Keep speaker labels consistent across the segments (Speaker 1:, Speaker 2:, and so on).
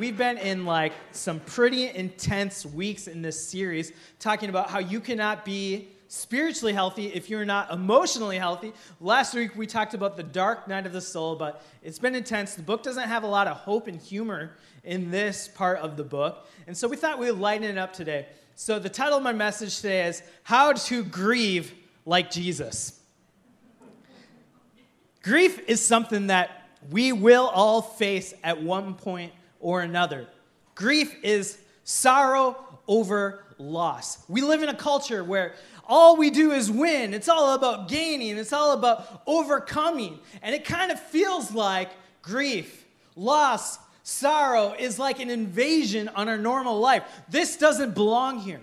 Speaker 1: We've been in like some pretty intense weeks in this series talking about how you cannot be spiritually healthy if you're not emotionally healthy. Last week we talked about the dark night of the soul, but it's been intense. The book doesn't have a lot of hope and humor in this part of the book. And so we thought we would lighten it up today. So the title of my message today is How to Grieve Like Jesus. Grief is something that we will all face at one point or another. Grief is sorrow over loss. We live in a culture where all we do is win. It's all about gaining, it's all about overcoming. And it kind of feels like grief, loss, sorrow is like an invasion on our normal life. This doesn't belong here.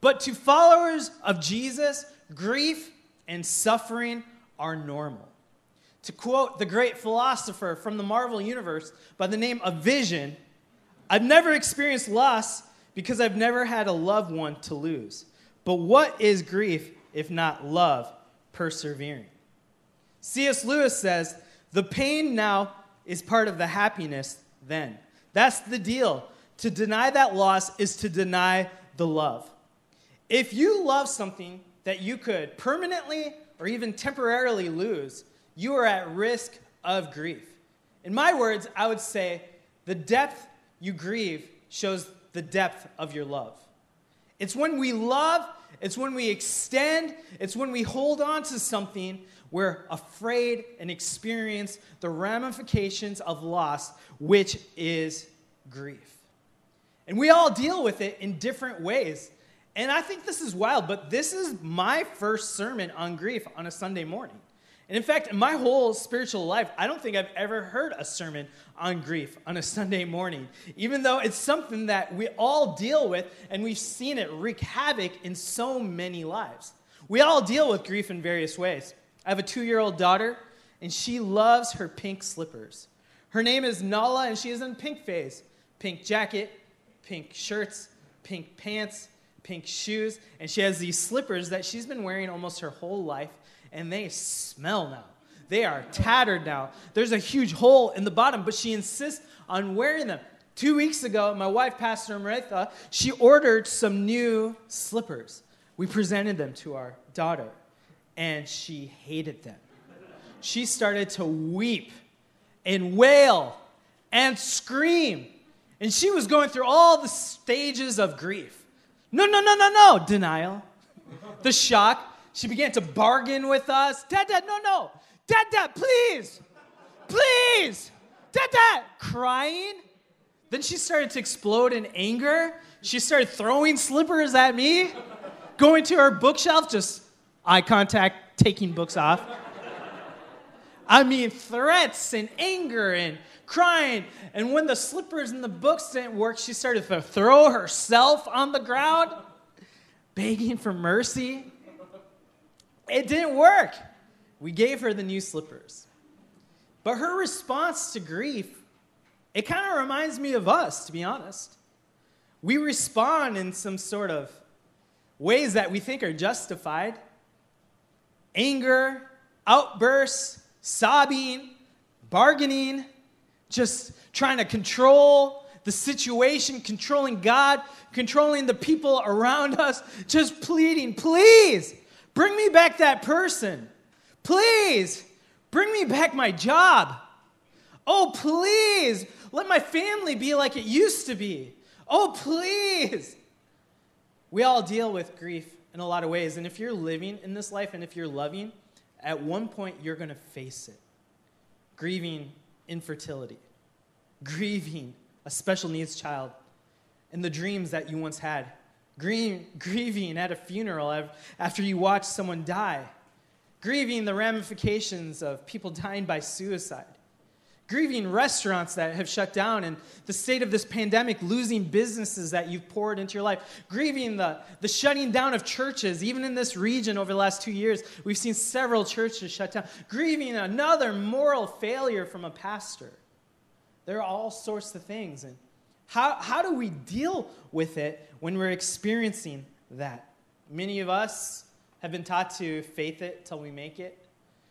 Speaker 1: But to followers of Jesus, grief and suffering are normal. To quote the great philosopher from the Marvel Universe by the name of Vision, I've never experienced loss because I've never had a loved one to lose. But what is grief if not love persevering? C.S. Lewis says, The pain now is part of the happiness then. That's the deal. To deny that loss is to deny the love. If you love something that you could permanently or even temporarily lose, you are at risk of grief. In my words, I would say the depth you grieve shows the depth of your love. It's when we love, it's when we extend, it's when we hold on to something, we're afraid and experience the ramifications of loss, which is grief. And we all deal with it in different ways. And I think this is wild, but this is my first sermon on grief on a Sunday morning. And in fact, in my whole spiritual life, I don't think I've ever heard a sermon on grief on a Sunday morning, even though it's something that we all deal with and we've seen it wreak havoc in so many lives. We all deal with grief in various ways. I have a two year old daughter, and she loves her pink slippers. Her name is Nala, and she is in pink phase pink jacket, pink shirts, pink pants, pink shoes, and she has these slippers that she's been wearing almost her whole life and they smell now. They are tattered now. There's a huge hole in the bottom, but she insists on wearing them. Two weeks ago, my wife, Pastor Amrita, she ordered some new slippers. We presented them to our daughter, and she hated them. She started to weep and wail and scream. And she was going through all the stages of grief. No, no, no, no, no, denial, the shock, she began to bargain with us. Dad, dad, no, no. Dad, dad, please. Please. Dad, dad. Crying. Then she started to explode in anger. She started throwing slippers at me, going to her bookshelf, just eye contact, taking books off. I mean, threats and anger and crying. And when the slippers and the books didn't work, she started to throw herself on the ground, begging for mercy. It didn't work. We gave her the new slippers. But her response to grief, it kind of reminds me of us, to be honest. We respond in some sort of ways that we think are justified anger, outbursts, sobbing, bargaining, just trying to control the situation, controlling God, controlling the people around us, just pleading, please, Bring me back that person. Please, bring me back my job. Oh, please, let my family be like it used to be. Oh, please. We all deal with grief in a lot of ways. And if you're living in this life and if you're loving, at one point you're going to face it. Grieving infertility, grieving a special needs child, and the dreams that you once had grieving at a funeral after you watch someone die, grieving the ramifications of people dying by suicide, grieving restaurants that have shut down and the state of this pandemic, losing businesses that you've poured into your life, grieving the, the shutting down of churches. Even in this region over the last two years, we've seen several churches shut down, grieving another moral failure from a pastor. There are all sorts of things. And how, how do we deal with it when we're experiencing that? Many of us have been taught to faith it till we make it.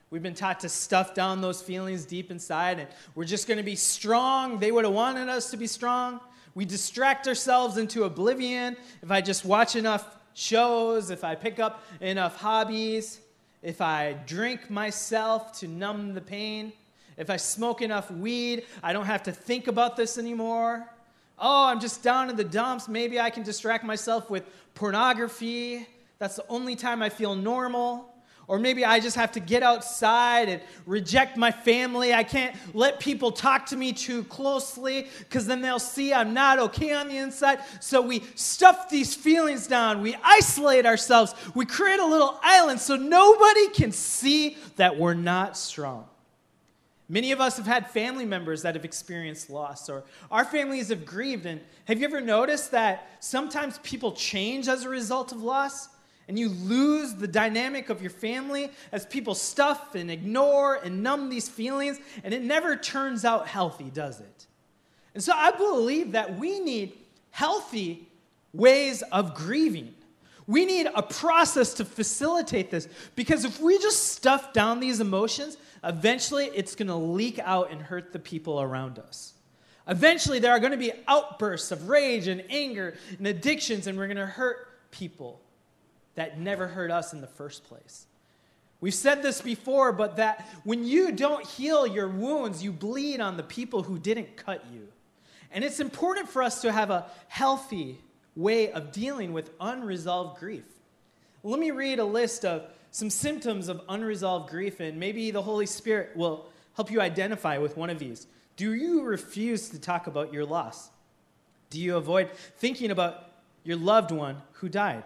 Speaker 1: We've been taught to stuff down those feelings deep inside, and we're just going to be strong. They would have wanted us to be strong. We distract ourselves into oblivion. If I just watch enough shows, if I pick up enough hobbies, if I drink myself to numb the pain, if I smoke enough weed, I don't have to think about this anymore. Oh, I'm just down in the dumps. Maybe I can distract myself with pornography. That's the only time I feel normal. Or maybe I just have to get outside and reject my family. I can't let people talk to me too closely because then they'll see I'm not okay on the inside. So we stuff these feelings down. We isolate ourselves. We create a little island so nobody can see that we're not strong. Many of us have had family members that have experienced loss, or our families have grieved. And have you ever noticed that sometimes people change as a result of loss? and you lose the dynamic of your family as people stuff and ignore and numb these feelings, and it never turns out healthy, does it? And so I believe that we need healthy ways of grieving. We need a process to facilitate this because if we just stuff down these emotions, eventually it's going to leak out and hurt the people around us. Eventually, there are going to be outbursts of rage and anger and addictions, and we're going to hurt people that never hurt us in the first place. We've said this before, but that when you don't heal your wounds, you bleed on the people who didn't cut you. And it's important for us to have a healthy way of dealing with unresolved grief. Let me read a list of some symptoms of unresolved grief, and maybe the Holy Spirit will help you identify with one of these. Do you refuse to talk about your loss? Do you avoid thinking about your loved one who died?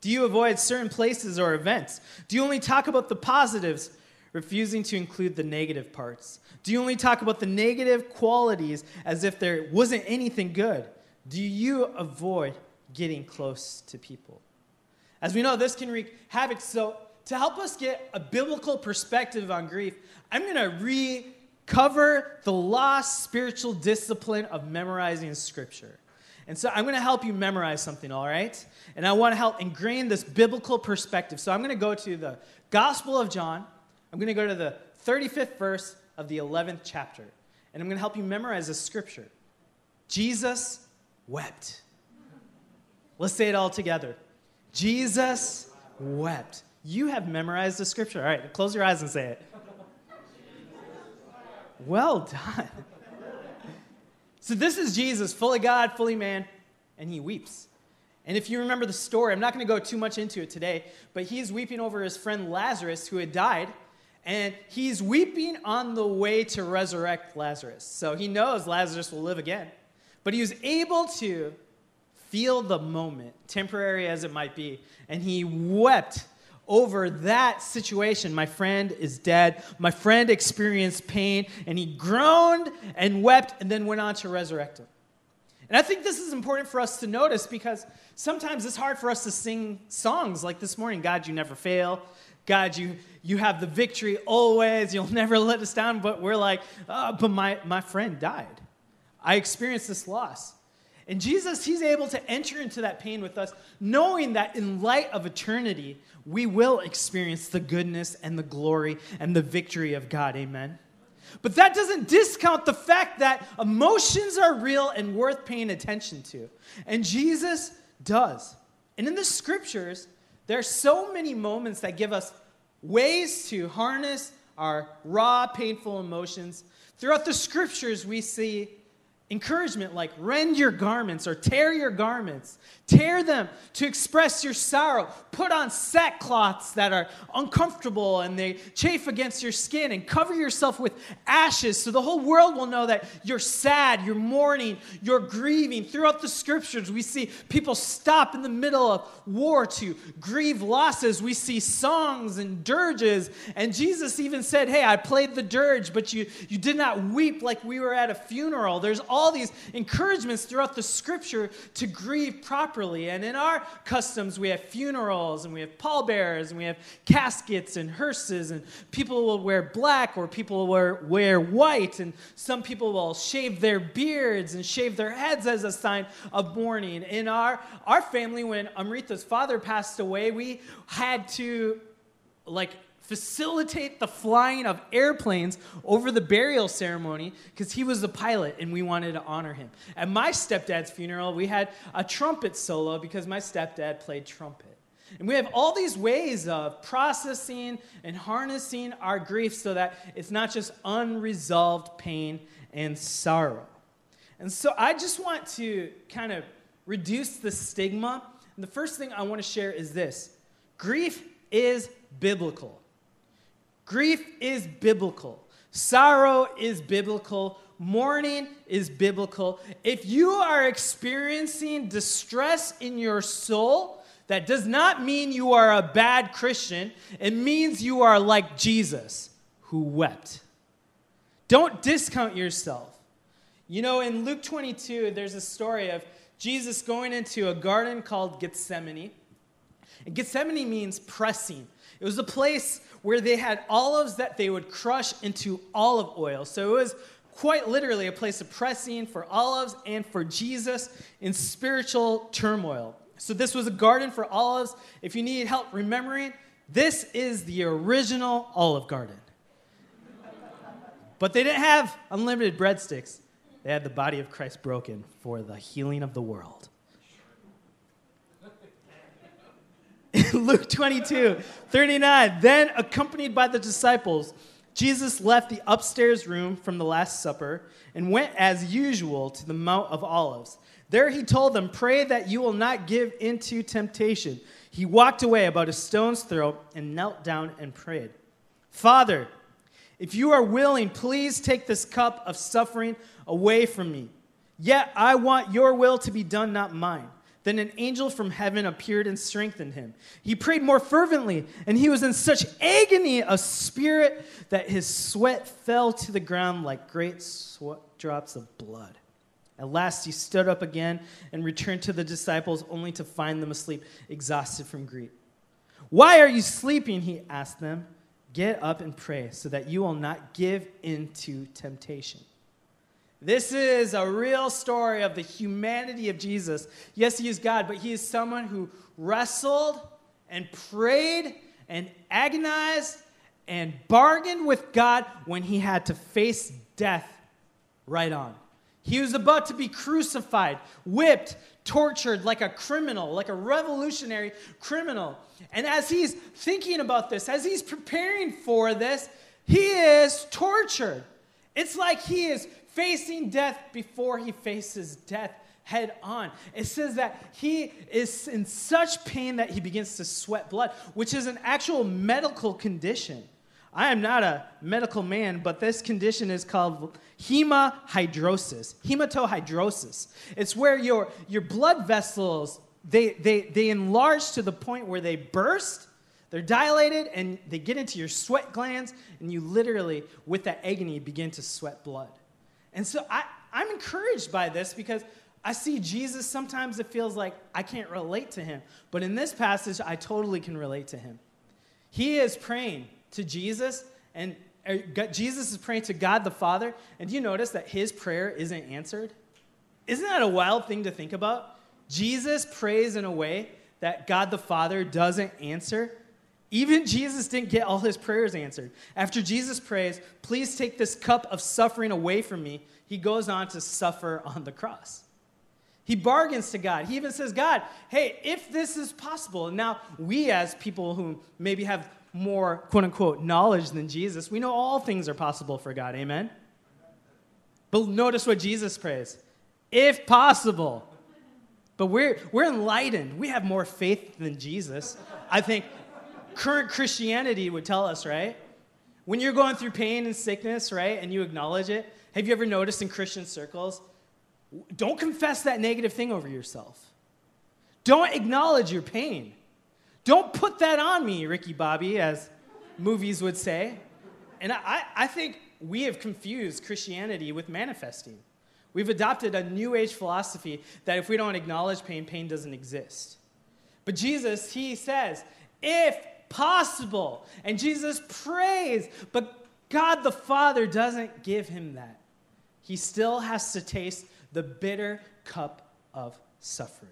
Speaker 1: Do you avoid certain places or events? Do you only talk about the positives, refusing to include the negative parts? Do you only talk about the negative qualities as if there wasn't anything good? Do you avoid getting close to people? As we know, this can wreak havoc. So, to help us get a biblical perspective on grief, I'm going to recover the lost spiritual discipline of memorizing scripture. And so I'm going to help you memorize something, all right? And I want to help ingrain this biblical perspective. So I'm going to go to the Gospel of John. I'm going to go to the 35th verse of the 11th chapter. And I'm going to help you memorize this scripture. Jesus wept. Let's say it all together. Jesus wept. You have memorized the scripture. All right, close your eyes and say it. Well done. So this is Jesus, fully God, fully man, and he weeps. And if you remember the story, I'm not going to go too much into it today, but he's weeping over his friend Lazarus who had died, and he's weeping on the way to resurrect Lazarus. So he knows Lazarus will live again. But he was able to feel the moment, temporary as it might be, and he wept over that situation. My friend is dead. My friend experienced pain, and he groaned and wept and then went on to resurrect him. And I think this is important for us to notice because sometimes it's hard for us to sing songs like this morning God, you never fail. God, you, you have the victory always. You'll never let us down. But we're like, oh, but my, my friend died. I experienced this loss. And Jesus, He's able to enter into that pain with us, knowing that in light of eternity, we will experience the goodness and the glory and the victory of God. Amen. But that doesn't discount the fact that emotions are real and worth paying attention to. And Jesus does. And in the scriptures, there are so many moments that give us ways to harness our raw, painful emotions. Throughout the scriptures, we see encouragement like rend your garments or tear your garments. Tear them to express your sorrow. Put on sackcloths that are uncomfortable and they chafe against your skin and cover yourself with ashes so the whole world will know that you're sad you're mourning you're grieving. Throughout the scriptures we see people stop in the middle of war to grieve losses. We see songs and dirges. And jesus even said hey i played the dirge but you you did not weep like we were at a funeral. There's all these encouragements throughout the scripture to grieve properly. And in our customs, we have funerals and we have pallbearers and we have caskets and hearses, and people will wear black or people will wear, white, and some people will shave their beards and shave their heads as a sign of mourning. In our, our family, when Amrita's father passed away, we had to like facilitate the flying of airplanes over the burial ceremony because he was the pilot and we wanted to honor him. At my stepdad's funeral, we had a trumpet solo because my stepdad played trumpet. And we have all these ways of processing and harnessing our grief so that it's not just unresolved pain and sorrow. And so I just want to kind of reduce the stigma. And the first thing I want to share is this grief is biblical. Grief is biblical. Sorrow is biblical. Mourning is biblical. If you are experiencing distress in your soul, that does not mean you are a bad Christian. It means you are like Jesus, who wept. Don't discount yourself. You know, in Luke 22, there's a story of Jesus going into a garden called Gethsemane. And Gethsemane means pressing. It was a place where they had olives that they would crush into olive oil. So it was quite literally a place of pressing for olives and for Jesus in spiritual turmoil. So this was a garden for olives. If you need help remembering, this is the original olive garden. But they didn't have unlimited breadsticks. They had the body of Christ broken for the healing of the world. Luke 22, 39. Then, accompanied by the disciples, Jesus left the upstairs room from the Last Supper and went as usual to the Mount of Olives. There he told them, Pray that you will not give into temptation. He walked away about a stone's throw and knelt down and prayed. Father, if you are willing, please take this cup of suffering away from me. Yet I want your will to be done, not mine. Then an angel from heaven appeared and strengthened him. He prayed more fervently, and he was in such agony of spirit that his sweat fell to the ground like great sweat drops of blood. At last he stood up again and returned to the disciples, only to find them asleep, exhausted from grief. Why are you sleeping? He asked them. Get up and pray so that you will not give in to temptation. This is a real story of the humanity of Jesus. Yes, he is God, but he is someone who wrestled and prayed and agonized and bargained with God when he had to face death right on. He was about to be crucified, whipped, tortured like a criminal, like a revolutionary criminal. And as he's thinking about this, as he's preparing for this, he is tortured. It's like he is facing death before he faces death head on. It says that he is in such pain that he begins to sweat blood, which is an actual medical condition. I am not a medical man, but this condition is called hemihydrosis. Hematohydrosis. It's where your, your blood vessels they, they, they enlarge to the point where they burst, they're dilated, and they get into your sweat glands, and you literally, with that agony, begin to sweat blood. And so I, I'm encouraged by this because I see Jesus, sometimes it feels like I can't relate to him. But in this passage, I totally can relate to him. He is praying to Jesus, and er, Jesus is praying to God the Father. And do you notice that his prayer isn't answered? Isn't that a wild thing to think about? Jesus prays in a way that God the Father doesn't answer. Even Jesus didn't get all his prayers answered. After Jesus prays, Please take this cup of suffering away from me, he goes on to suffer on the cross. He bargains to God. He even says, God, hey, if this is possible, now we as people who maybe have more quote unquote knowledge than Jesus, we know all things are possible for God. Amen? But notice what Jesus prays if possible. But we're, we're enlightened. We have more faith than Jesus. I think current Christianity would tell us, right? When you're going through pain and sickness, right, and you acknowledge it, have you ever noticed in Christian circles? Don't confess that negative thing over yourself. Don't acknowledge your pain. Don't put that on me, Ricky Bobby, as movies would say. And I, I think we have confused Christianity with manifesting. We've adopted a new age philosophy that if we don't acknowledge pain, pain doesn't exist. But Jesus, he says, if possible. And Jesus prays, but God the Father doesn't give him that. He still has to taste the bitter cup of suffering.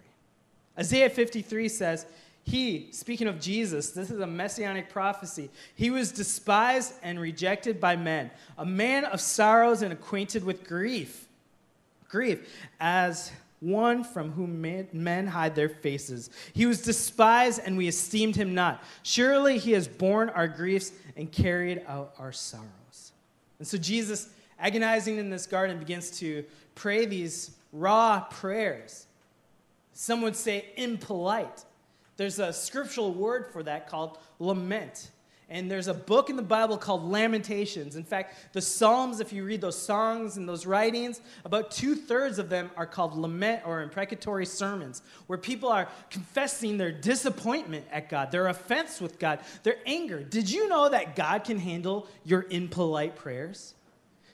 Speaker 1: Isaiah 53 says, He, speaking of Jesus, this is a messianic prophecy, he was despised and rejected by men, a man of sorrows and acquainted with grief. Grief, as one from whom men hide their faces. He was despised, and we esteemed him not. Surely he has borne our griefs and carried out our sorrows. And so Jesus, agonizing in this garden, begins to pray these raw prayers. Some would say impolite. There's a scriptural word for that called lament. And there's a book in the Bible called Lamentations. In fact, the Psalms, if you read those songs and those writings, about two thirds of them are called lament or imprecatory sermons, where people are confessing their disappointment at God, their offense with God, their anger. Did you know that God can handle your impolite prayers?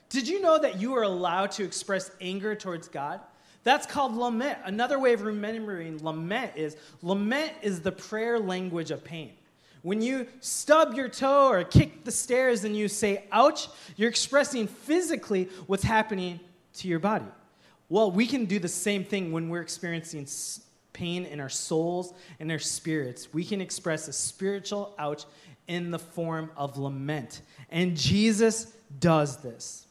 Speaker 1: Did you know that you are allowed to express anger towards God? That's called lament. Another way of remembering lament is lament is the prayer language of pain. When you stub your toe or kick the stairs and you say, ouch, you're expressing physically what's happening to your body. Well, we can do the same thing when we're experiencing pain in our souls and our spirits. We can express a spiritual ouch in the form of lament. And Jesus does this.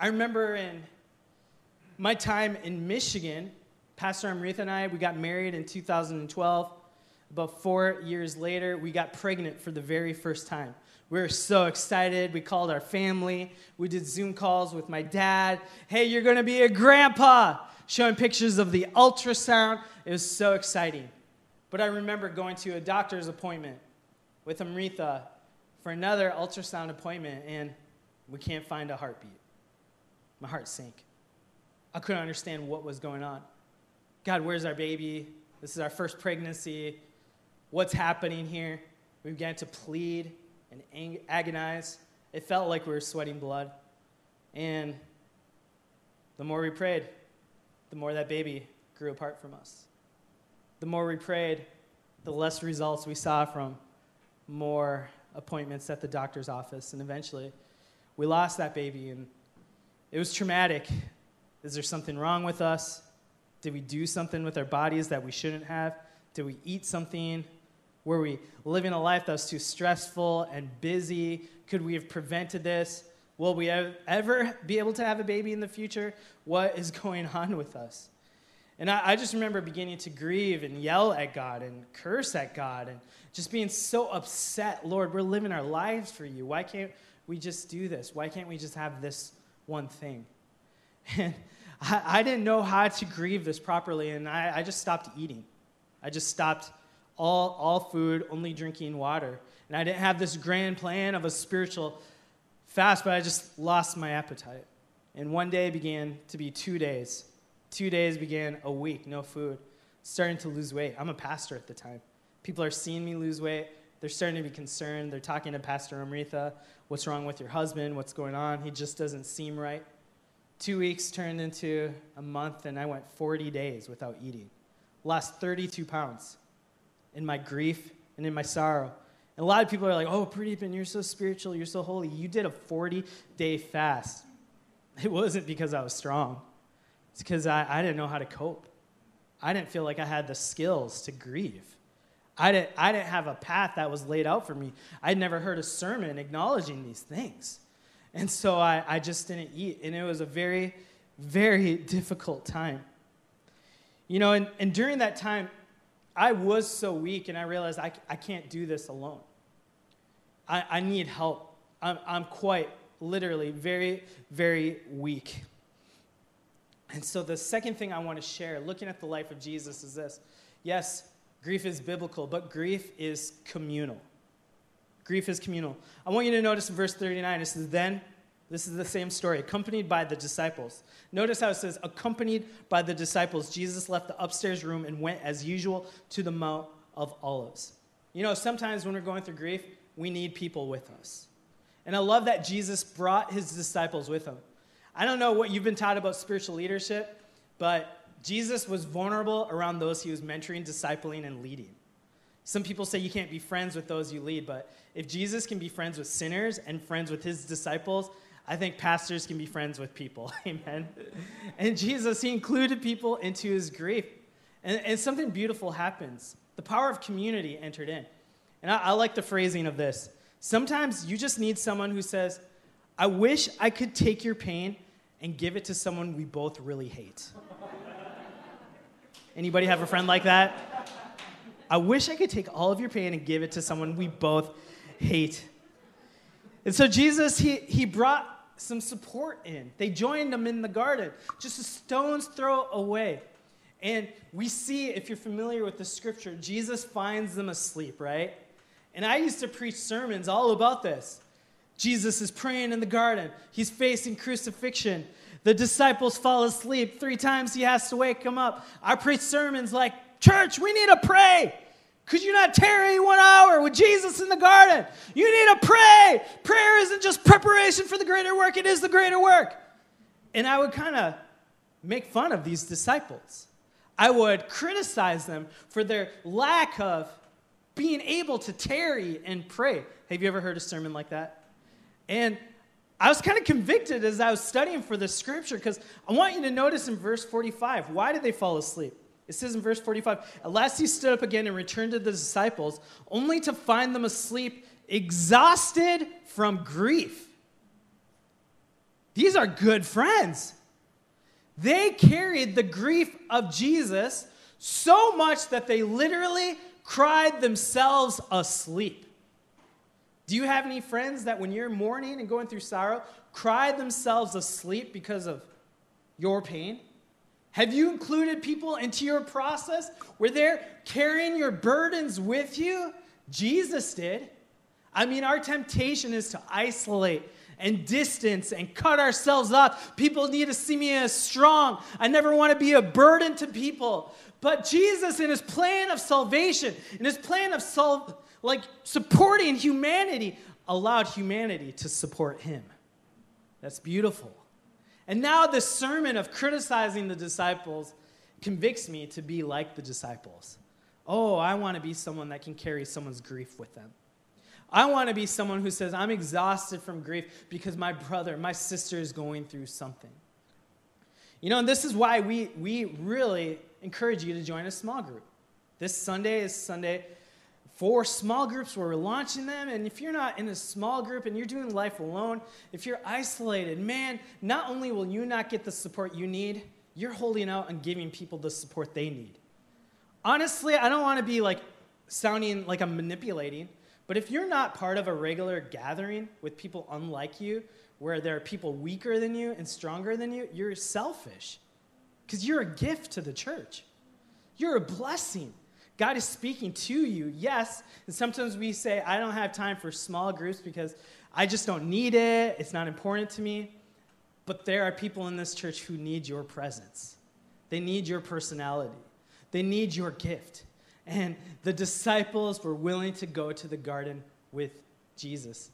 Speaker 1: I remember in my time in Michigan, Pastor Amrita and I, we got married in 2012. About four years later, we got pregnant for the very first time. We were so excited. We called our family. We did Zoom calls with my dad. Hey, you're going to be a grandpa. Showing pictures of the ultrasound. It was so exciting. But I remember going to a doctor's appointment with Amrita for another ultrasound appointment, and we can't find a heartbeat. My heart sank. I couldn't understand what was going on. God, where's our baby? This is our first pregnancy what's happening here. We began to plead and agonize. It felt like we were sweating blood. And the more we prayed, the more that baby grew apart from us. The more we prayed, the less results we saw from more appointments at the doctor's office. And eventually, we lost that baby. And it was traumatic. Is there something wrong with us? Did we do something with our bodies that we shouldn't have? Did we eat something were we living a life that was too stressful and busy? Could we have prevented this? Will we ever be able to have a baby in the future? What is going on with us? And I, I, just remember beginning to grieve and yell at God and curse at God and just being so upset. Lord, we're living our lives for you. Why can't we just do this? Why can't we just have this one thing? And I, I didn't know how to grieve this properly, and I, I just stopped eating. I just stopped all, all food, only drinking water. And I didn't have this grand plan of a spiritual fast, but I just lost my appetite. And one day began to be two days. Two days began a week, no food. Starting to lose weight. I'm a pastor at the time. People are seeing me lose weight. They're starting to be concerned. They're talking to Pastor Amrita. What's wrong with your husband? What's going on? He just doesn't seem right. Two weeks turned into a month, and I went 40 days without eating. Lost 32 pounds in my grief and in my sorrow. And a lot of people are like, oh, Pradeepan, you're so spiritual, you're so holy. You did a 40 day fast. It wasn't because I was strong, it's because I, I didn't know how to cope. I didn't feel like I had the skills to grieve. I didn't, I didn't have a path that was laid out for me. I'd never heard a sermon acknowledging these things. And so I, I just didn't eat. And it was a very, very difficult time. You know, and, and during that time, I was so weak, and I realized I, I can't do this alone. I, I need help. I'm, I'm quite literally very, very weak. And so, the second thing I want to share, looking at the life of Jesus, is this yes, grief is biblical, but grief is communal. Grief is communal. I want you to notice in verse 39, it says, Then, this is the same story, accompanied by the disciples. Notice how it says, accompanied by the disciples, Jesus left the upstairs room and went as usual to the Mount of Olives. You know, sometimes when we're going through grief, we need people with us. And I love that Jesus brought his disciples with him. I don't know what you've been taught about spiritual leadership, but Jesus was vulnerable around those he was mentoring, discipling, and leading. Some people say you can't be friends with those you lead, but if Jesus can be friends with sinners and friends with his disciples, I think pastors can be friends with people. Amen. And Jesus, he included people into his grief. And, and something beautiful happens. The power of community entered in. And I, I like the phrasing of this. Sometimes you just need someone who says, I wish I could take your pain and give it to someone we both really hate. Anybody have a friend like that? I wish I could take all of your pain and give it to someone we both hate. And so Jesus, he, he brought some support in. They joined him in the garden, just a stone's throw away. And we see, if you're familiar with the scripture, Jesus finds them asleep, right? And I used to preach sermons all about this. Jesus is praying in the garden, he's facing crucifixion. The disciples fall asleep. Three times he has to wake them up. I preach sermons like, Church, we need to pray. Could you not tarry one hour with Jesus in the garden? You need to pray. Prayer isn't just preparation for the greater work, it is the greater work. And I would kind of make fun of these disciples. I would criticize them for their lack of being able to tarry and pray. Have you ever heard a sermon like that? And I was kind of convicted as I was studying for the scripture because I want you to notice in verse 45 why did they fall asleep? It says in verse 45 At last he stood up again and returned to the disciples, only to find them asleep, exhausted from grief. These are good friends. They carried the grief of Jesus so much that they literally cried themselves asleep. Do you have any friends that when you're mourning and going through sorrow, cry themselves asleep because of your pain? Have you included people into your process where they're carrying your burdens with you? Jesus did. I mean, our temptation is to isolate and distance and cut ourselves off. People need to see me as strong. I never want to be a burden to people. But Jesus, in his plan of salvation, in his plan of sol- like supporting humanity, allowed humanity to support him. That's beautiful. And now the sermon of criticizing the disciples convicts me to be like the disciples. Oh, I want to be someone that can carry someone's grief with them. I want to be someone who says, I'm exhausted from grief because my brother, my sister is going through something. You know, and this is why we, we really encourage you to join a small group. This Sunday is Sunday for small groups where we're launching them. And if you're not in a small group and you're doing life alone, if you're isolated, man, not only will you not get the support you need, you're holding out and giving people the support they need. Honestly, I don't want to be like sounding like I'm manipulating, but if you're not part of a regular gathering with people unlike you, where there are people weaker than you and stronger than you, you're selfish because you're a gift to the church. You're a blessing. God is speaking to you, yes. And sometimes we say, I don't have time for small groups because I just don't need it. It's not important to me. But there are people in this church who need your presence, they need your personality, they need your gift. And the disciples were willing to go to the garden with Jesus.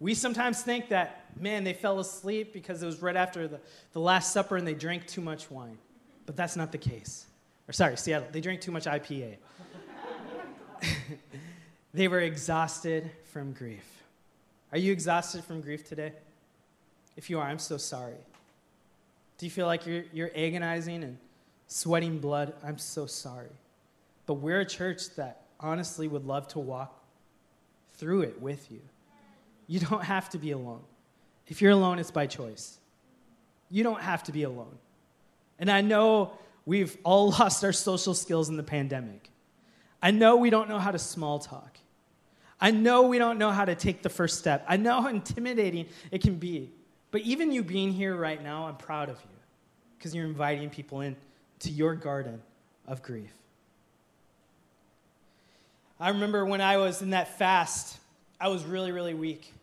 Speaker 1: We sometimes think that, man, they fell asleep because it was right after the, the Last Supper and they drank too much wine. But that's not the case. Or, sorry, Seattle, they drank too much IPA. they were exhausted from grief. Are you exhausted from grief today? If you are, I'm so sorry. Do you feel like you're, you're agonizing and sweating blood? I'm so sorry. But we're a church that honestly would love to walk through it with you. You don't have to be alone. If you're alone, it's by choice. You don't have to be alone. And I know we've all lost our social skills in the pandemic. I know we don't know how to small talk. I know we don't know how to take the first step. I know how intimidating it can be. But even you being here right now, I'm proud of you because you're inviting people in to your garden of grief. I remember when I was in that fast, I was really, really weak.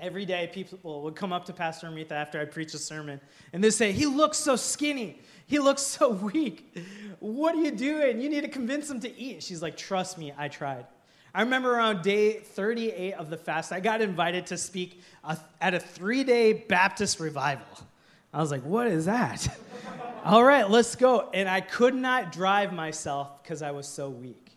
Speaker 1: Every day, people would come up to Pastor Amrita after I preach a sermon, and they'd say, He looks so skinny. He looks so weak. What are you doing? You need to convince him to eat. She's like, Trust me, I tried. I remember around day 38 of the fast, I got invited to speak at a three day Baptist revival. I was like, What is that? All right, let's go. And I could not drive myself because I was so weak.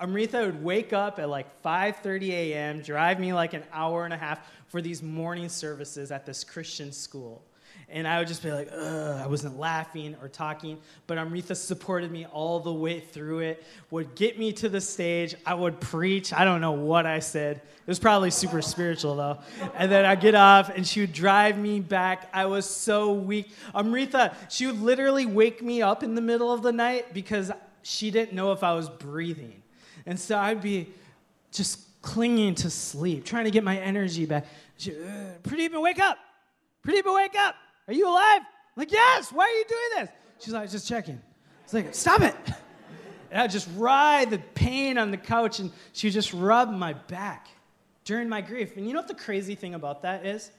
Speaker 1: Amrita would wake up at like 5:30 a.m., drive me like an hour and a half for these morning services at this Christian school. And I would just be like, I wasn't laughing or talking, but Amrita supported me all the way through it, would get me to the stage. I would preach. I don't know what I said. It was probably super spiritual, though. And then I'd get off, and she would drive me back. I was so weak. Amrita, she would literally wake me up in the middle of the night because she didn't know if I was breathing. And so I'd be just clinging to sleep, trying to get my energy back. She, Pradeepa, wake up. Pradeepa, wake up. Are you alive? I'm like, yes. Why are you doing this? She's like, just checking. It's like, stop it. And I'd just ride the pain on the couch, and she just rub my back during my grief. And you know what the crazy thing about that is?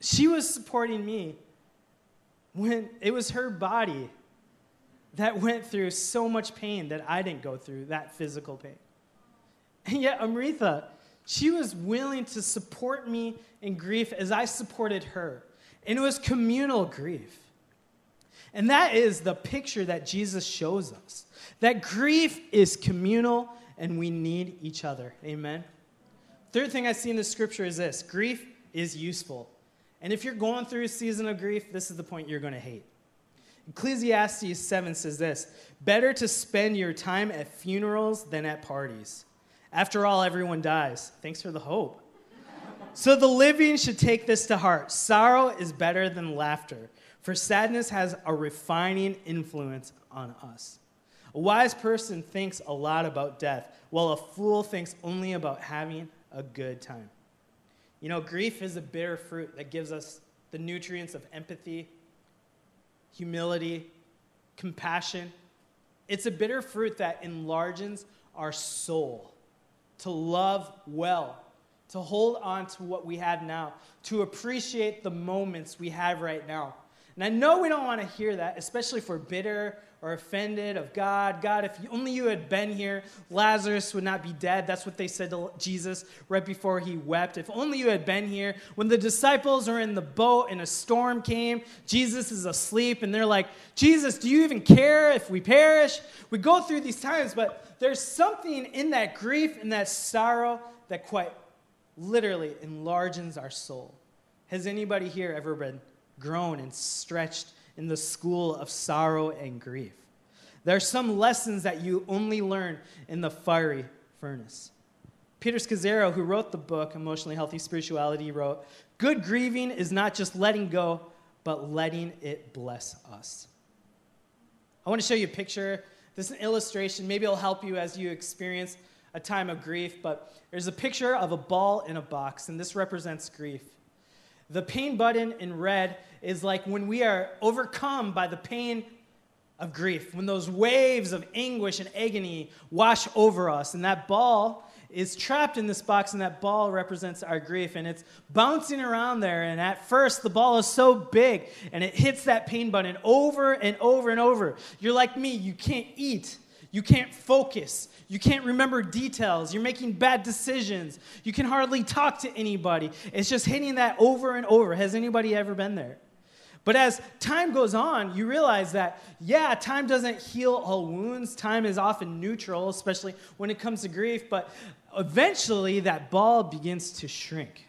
Speaker 1: She was supporting me when it was her body that went through so much pain that I didn't go through, that physical pain. And yet, Amrita, she was willing to support me in grief as I supported her. And it was communal grief. And that is the picture that Jesus shows us that grief is communal and we need each other. Amen. Third thing I see in the scripture is this grief is useful. And if you're going through a season of grief, this is the point you're going to hate. Ecclesiastes 7 says this Better to spend your time at funerals than at parties. After all, everyone dies. Thanks for the hope. so the living should take this to heart sorrow is better than laughter, for sadness has a refining influence on us. A wise person thinks a lot about death, while a fool thinks only about having a good time. You know, grief is a bitter fruit that gives us the nutrients of empathy, humility, compassion. It's a bitter fruit that enlarges our soul to love well, to hold on to what we have now, to appreciate the moments we have right now. And I know we don't want to hear that, especially if we're bitter or offended of God. God, if only you had been here, Lazarus would not be dead. That's what they said to Jesus right before he wept. If only you had been here. When the disciples are in the boat and a storm came, Jesus is asleep, and they're like, Jesus, do you even care if we perish? We go through these times, but there's something in that grief and that sorrow that quite literally enlarges our soul. Has anybody here ever been grown and stretched in the school of sorrow and grief. There are some lessons that you only learn in the fiery furnace. Peter Scazzero, who wrote the book Emotionally Healthy Spirituality, wrote Good grieving is not just letting go, but letting it bless us. I want to show you a picture. This is an illustration. Maybe it'll help you as you experience a time of grief, but there's a picture of a ball in a box, and this represents grief. The pain button in red is like when we are overcome by the pain of grief, when those waves of anguish and agony wash over us, and that ball is trapped in this box, and that ball represents our grief, and it's bouncing around there. And at first, the ball is so big, and it hits that pain button over and over and over. You're like me, you can't eat, you can't focus, you can't remember details. You're making bad decisions. You can hardly talk to anybody. It's just hitting that over and over. Has anybody ever been there? But as time goes on, you realize that, yeah, time doesn't heal all wounds. Time is often neutral, especially when it comes to grief. But eventually, that ball begins to shrink.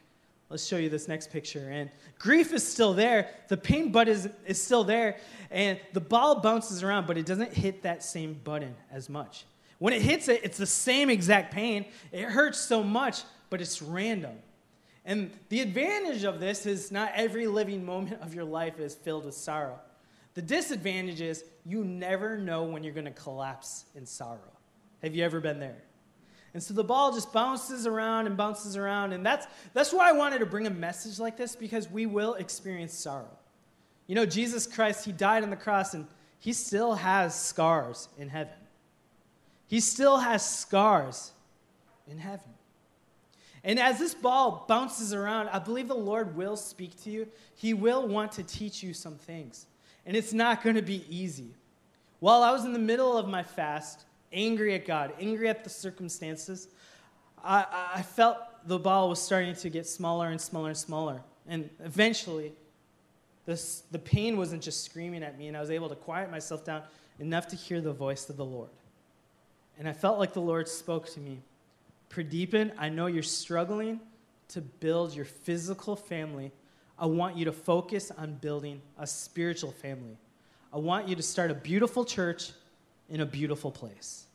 Speaker 1: Let's show you this next picture. And grief is still there. The pain button is, is still there. And the ball bounces around, but it doesn't hit that same button as much. When it hits it, it's the same exact pain. It hurts so much, but it's random. And the advantage of this is not every living moment of your life is filled with sorrow. The disadvantage is you never know when you're going to collapse in sorrow. Have you ever been there? And so the ball just bounces around and bounces around. And that's, that's why I wanted to bring a message like this because we will experience sorrow. You know, Jesus Christ, he died on the cross and he still has scars in heaven. He still has scars in heaven. And as this ball bounces around, I believe the Lord will speak to you. He will want to teach you some things. And it's not going to be easy. While I was in the middle of my fast, angry at God, angry at the circumstances, I, I felt the ball was starting to get smaller and smaller and smaller. And eventually, this, the pain wasn't just screaming at me, and I was able to quiet myself down enough to hear the voice of the Lord. And I felt like the Lord spoke to me Pradeepan, I know you're struggling to build your physical family. I want you to focus on building a spiritual family. I want you to start a beautiful church in a beautiful place.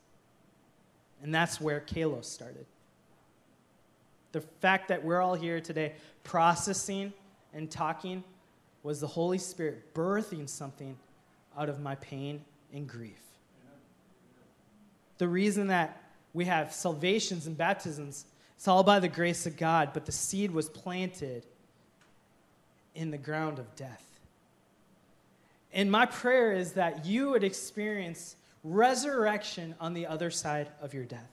Speaker 1: And that's where Kalos started. The fact that we're all here today processing and talking was the Holy Spirit birthing something out of my pain and grief. The reason that we have salvations and baptisms. It's all by the grace of God, but the seed was planted in the ground of death. And my prayer is that you would experience resurrection on the other side of your death.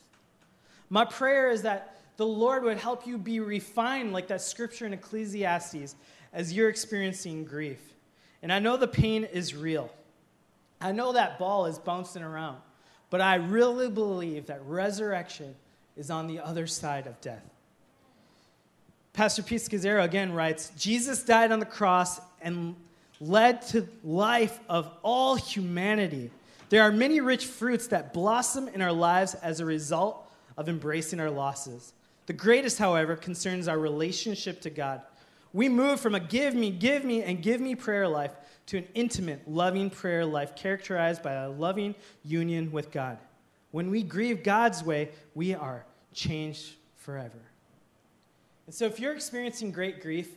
Speaker 1: My prayer is that the Lord would help you be refined, like that scripture in Ecclesiastes, as you're experiencing grief. And I know the pain is real. I know that ball is bouncing around. But I really believe that resurrection is on the other side of death. Pastor Pete Scazzero again writes Jesus died on the cross and led to life of all humanity. There are many rich fruits that blossom in our lives as a result of embracing our losses. The greatest, however, concerns our relationship to God. We move from a give me, give me, and give me prayer life to an intimate, loving prayer life characterized by a loving union with God. When we grieve God's way, we are changed forever. And so, if you're experiencing great grief,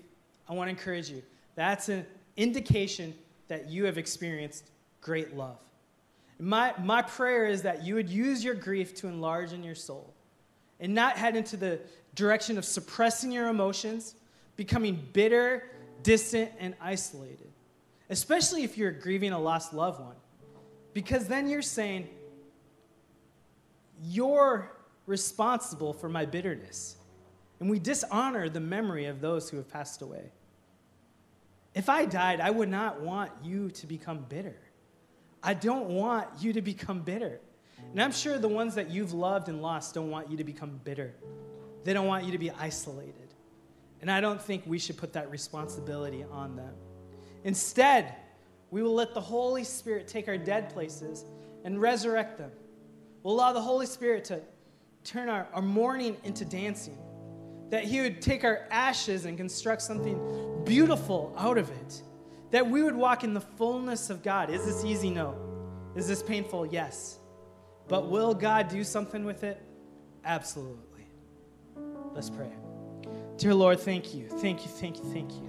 Speaker 1: I want to encourage you. That's an indication that you have experienced great love. My, my prayer is that you would use your grief to enlarge in your soul and not head into the direction of suppressing your emotions, becoming bitter, distant, and isolated especially if you're grieving a lost loved one. Because then you're saying, You're responsible for my bitterness. And we dishonor the memory of those who have passed away. If I died, I would not want you to become bitter. I don't want you to become bitter. And I'm sure the ones that you've loved and lost don't want you to become bitter. They don't want you to be isolated. And I don't think we should put that responsibility on them. Instead, we will let the Holy Spirit take our dead places and resurrect them. We'll allow the Holy Spirit to turn our, our mourning into dancing. That He would take our ashes and construct something beautiful out of it. That we would walk in the fullness of God. Is this easy? No. Is this painful? Yes. But will God do something with it? Absolutely. Let's pray. Dear Lord, thank you. Thank you, thank you, thank you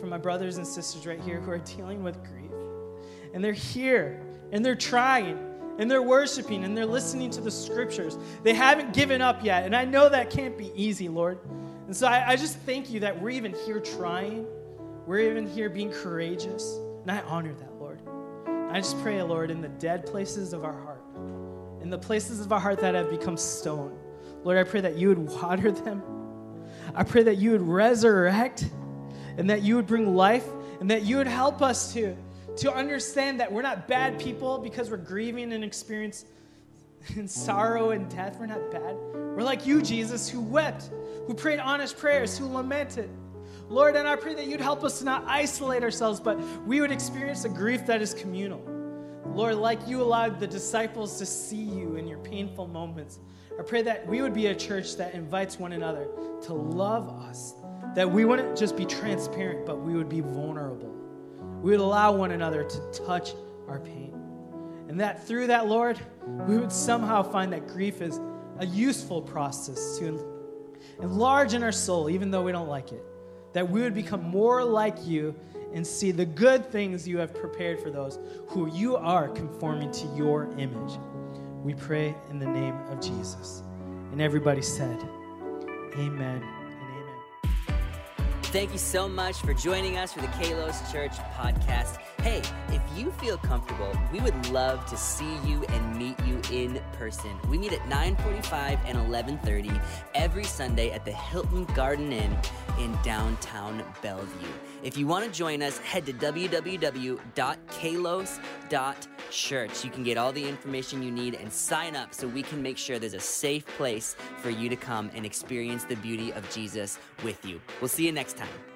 Speaker 1: for my brothers and sisters right here who are dealing with grief. And they're here and they're trying and they're worshiping and they're listening to the scriptures. They haven't given up yet. And I know that can't be easy, Lord. And so I, I just thank you that we're even here trying. We're even here being courageous. And I honor that, Lord. I just pray, Lord, in the dead places of our heart, in the places of our heart that have become stone, Lord, I pray that you would water them. I pray that you would resurrect and that you would bring life and that you would help us to, to understand that we're not bad people because we're grieving and experience and sorrow and death. We're not bad. We're like you, Jesus, who wept, who prayed honest prayers, who lamented. Lord, and I pray that you'd help us to not isolate ourselves, but we would experience a grief that is communal. Lord, like you allowed the disciples to see you in your painful moments, I pray that we would be a church that invites one another to love us, that we wouldn't just be transparent, but we would be vulnerable. We would allow one another to touch our pain. And that through that, Lord, we would somehow find that grief is a useful process to enlarge in our soul, even though we don't like it. That we would become more like you and see the good things you have prepared for those who you are conforming to your image. We pray in the name of Jesus. And everybody said, Amen. And amen.
Speaker 2: Thank you so much for joining us for the Kalos Church podcast. Hey, if you feel comfortable, we would love to see you and meet you in person. We meet at 9:45 and 11:30 every Sunday at the Hilton Garden Inn in downtown Bellevue. If you want to join us, head to www.kalos.church. You can get all the information you need and sign up so we can make sure there's a safe place for you to come and experience the beauty of Jesus with you. We'll see you next time.